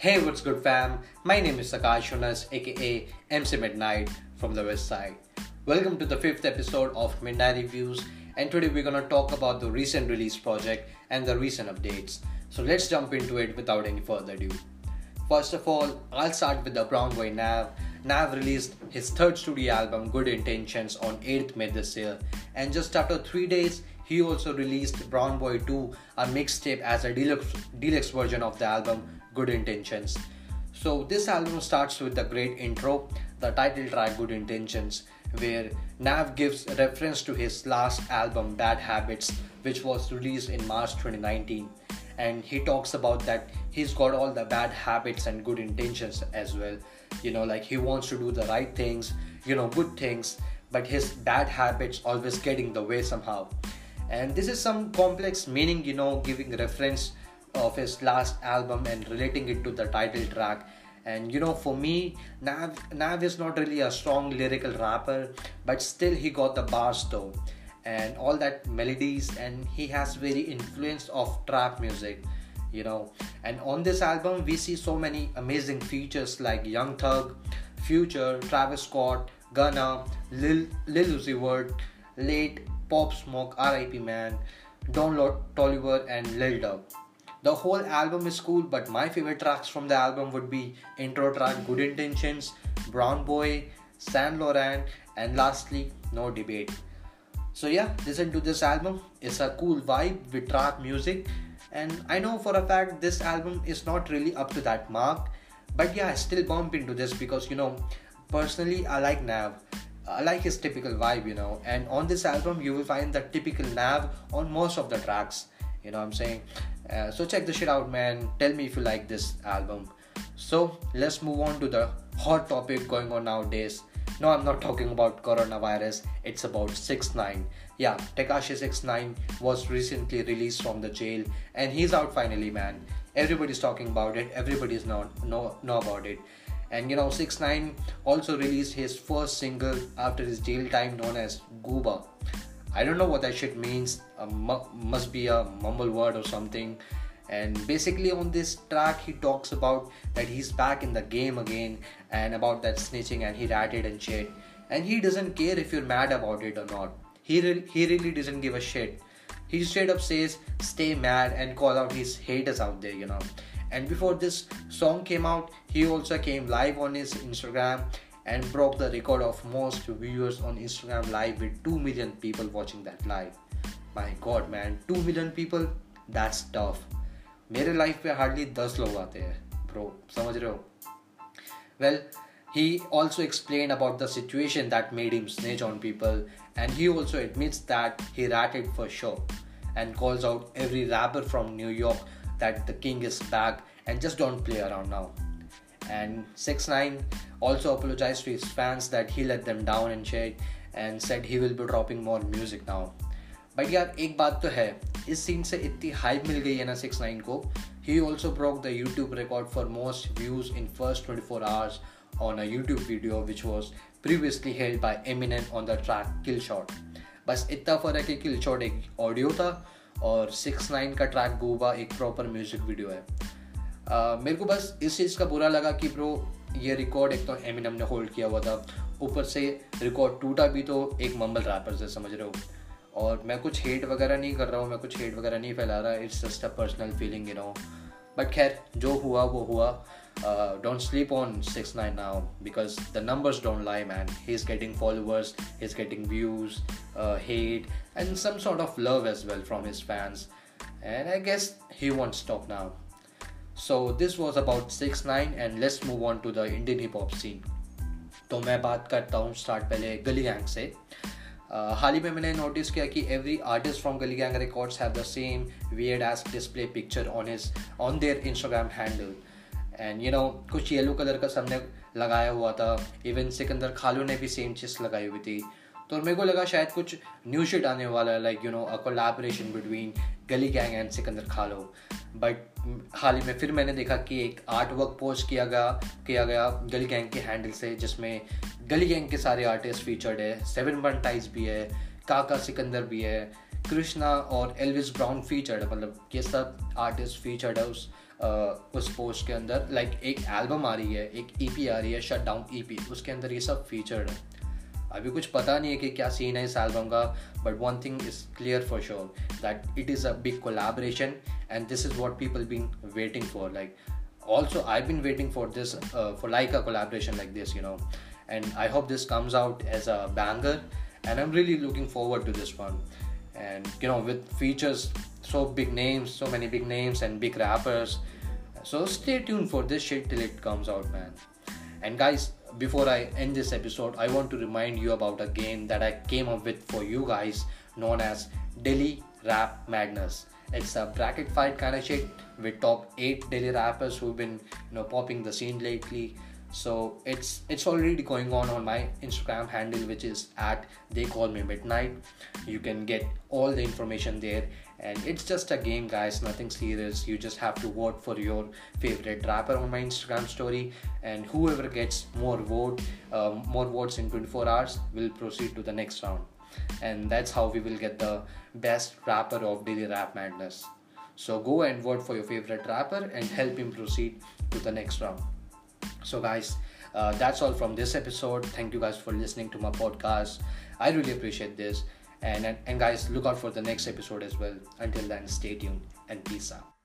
Hey, what's good, fam? My name is Akash Hunas, aka MC Midnight from the West Side. Welcome to the fifth episode of Midnight Reviews, and today we're gonna talk about the recent release project and the recent updates. So let's jump into it without any further ado. First of all, I'll start with the Brown Boy Nav. Nav released his third studio album, Good Intentions, on 8th May this year, and just after three days, he also released Brown Boy 2, a mixtape as a deluxe, deluxe version of the album Good Intentions. So, this album starts with the great intro, the title track Good Intentions, where Nav gives reference to his last album Bad Habits, which was released in March 2019. And he talks about that he's got all the bad habits and good intentions as well. You know, like he wants to do the right things, you know, good things, but his bad habits always get in the way somehow and this is some complex meaning you know giving reference of his last album and relating it to the title track. And you know for me nav nav is not really a strong lyrical rapper but still he got the bars though and all that melodies and he has very influence of trap music you know. And on this album we see so many amazing features like young thug future travis scott gunna lil lil uzi vert late Pop Smoke, RIP Man, Don Toliver, and Lil Durk. The whole album is cool, but my favorite tracks from the album would be intro track Good Intentions, Brown Boy, Saint Laurent, and lastly, No Debate. So yeah, listen to this album. It's a cool vibe with trap music, and I know for a fact this album is not really up to that mark, but yeah, I still bump into this because you know, personally, I like Nav. I like his typical vibe, you know. And on this album, you will find the typical nav on most of the tracks. You know what I'm saying? Uh, so check the shit out, man. Tell me if you like this album. So let's move on to the hot topic going on nowadays. No, I'm not talking about coronavirus. It's about 6 9 Yeah, Tekashi 6 9 was recently released from the jail, and he's out finally, man. Everybody's talking about it. Everybody's know know know about it and you know 6 9 also released his first single after his jail time known as gooba i don't know what that shit means. Must be a mumble word or something. And basically on this track he talks about that he's back in the game again and about that snitching and he ratted and shit. And he doesn't care if you're mad about it or not. He, re- he really doesn't give a shit. He straight up says stay mad and call out his haters out there you know. And before this song came out he also came live on his instagram and broke the record of most viewers on instagram live with 2 million people watching that live my god man 2 million people that's tough मेरे life पे hardly दस लोग आते हैं bro समझ रहे हो well he also explained about the situation that made him snitch on people and he also admits that he ratted for sure and calls out every rapper from new york that the king is back and just don't play around now. And 6 9 also apologized to his fans that he let them down and shit and said he will be dropping more music now. But यार एक बात तो है इस scene से इतनी hype मिल गई है ना सिक्स नाइन को। He also broke the YouTube record for most views in first twenty four hours on a YouTube video which was previously held by Eminem on the track kill shot बस इतना फ़र्क है किल shot एक audio था और six nine का track Gooba एक proper music video है। uh, मेरे को बस इस चीज़ का बुरा लगा कि ब्रो ये रिकॉर्ड एक तो एमिनम ने होल्ड किया हुआ था। ऊपर से रिकॉर्ड टूटा भी तो एक मम्बल रैपर से, समझ रहे हो? और मैं कुछ हेट वगैरह नहीं कर रहा हूँ, मैं कुछ हेट वगैरह नहीं फैला रहा it's just a personal feeling you know but खैर, जो हुआ, वो हुआ। Don't sleep on six nine now because the numbers don't lie man he is getting followers he is getting views hate and some sort of love as well from his fans and I guess he won't stop now so this was about 6 9 and let's move on to the Indian hip hop scene. तो मैं बात करता हूँ start पहले गली gang से। Uh, हाल ही में मैंने नोटिस किया कि every artist from Gully Gang Records have the same weird as display picture on his on their Instagram handle and you know कुछ येलो कलर का सबने लगाया हुआ था। इवन सिकंदर खालू ने भी सेम चीज़ लगाई हुई थी। तो मेरे को लगा शायद कुछ न्यू शिट आने वाला है like you know a collaboration between Gully Gang and Sikander Kahlon. But हाल ही में फिर मैंने देखा कि एक आर्ट वर्क पोस्ट किया गया किया गया गली गैंग के हैंडल से, जिसमें गली गैंग के सारे आर्टिस्ट फीचर्ड है। सेवन वन टाइज भी है काका सिकंदर भी है कृष्णा और एलविस ब्राउन फीचर्ड है। मतलब ये सब आर्टिस्ट फीचर्ड है उस उस पोस्ट के अंदर। लाइक एक एल्बम आ रही है, एक ई आ रही है शट डाउन ई उसके अंदर ये सब फीचर्ड है। अभी कुछ पता नहीं है कि क्या सीन है इस एल्बम का but one thing is clear for sure that it is a big collaboration and this is what people been waiting for like also i've been waiting for this uh, for like a collaboration like this you know and i hope this comes out as a banger and i'm really looking forward to this one and you know with features so big names so many big names and big rappers so stay tuned for this shit till it comes out man and guys before I end this episode, I want to remind you about a game that I came up with for you guys known as Delhi Rap Madness. It's a bracket fight kind of shit with top 8 Delhi rappers who've been you know popping the scene lately. So it's it's already going on on my Instagram handle which is at they call me midnight. You can get all the information there. And it's just a game guys nothing serious. You just have to vote for your favorite rapper on my instagram story. And whoever gets more vote um, more votes in 24 hours will proceed to the next round. And that's how we will get the best rapper of Delhi rap madness. So go and vote for your favorite rapper and help him proceed to the next round so guys uh, that's all from this episode thank you guys for listening to my podcast i really appreciate this and, and, and guys, look out for the next episode as well. Until then, stay tuned and peace out.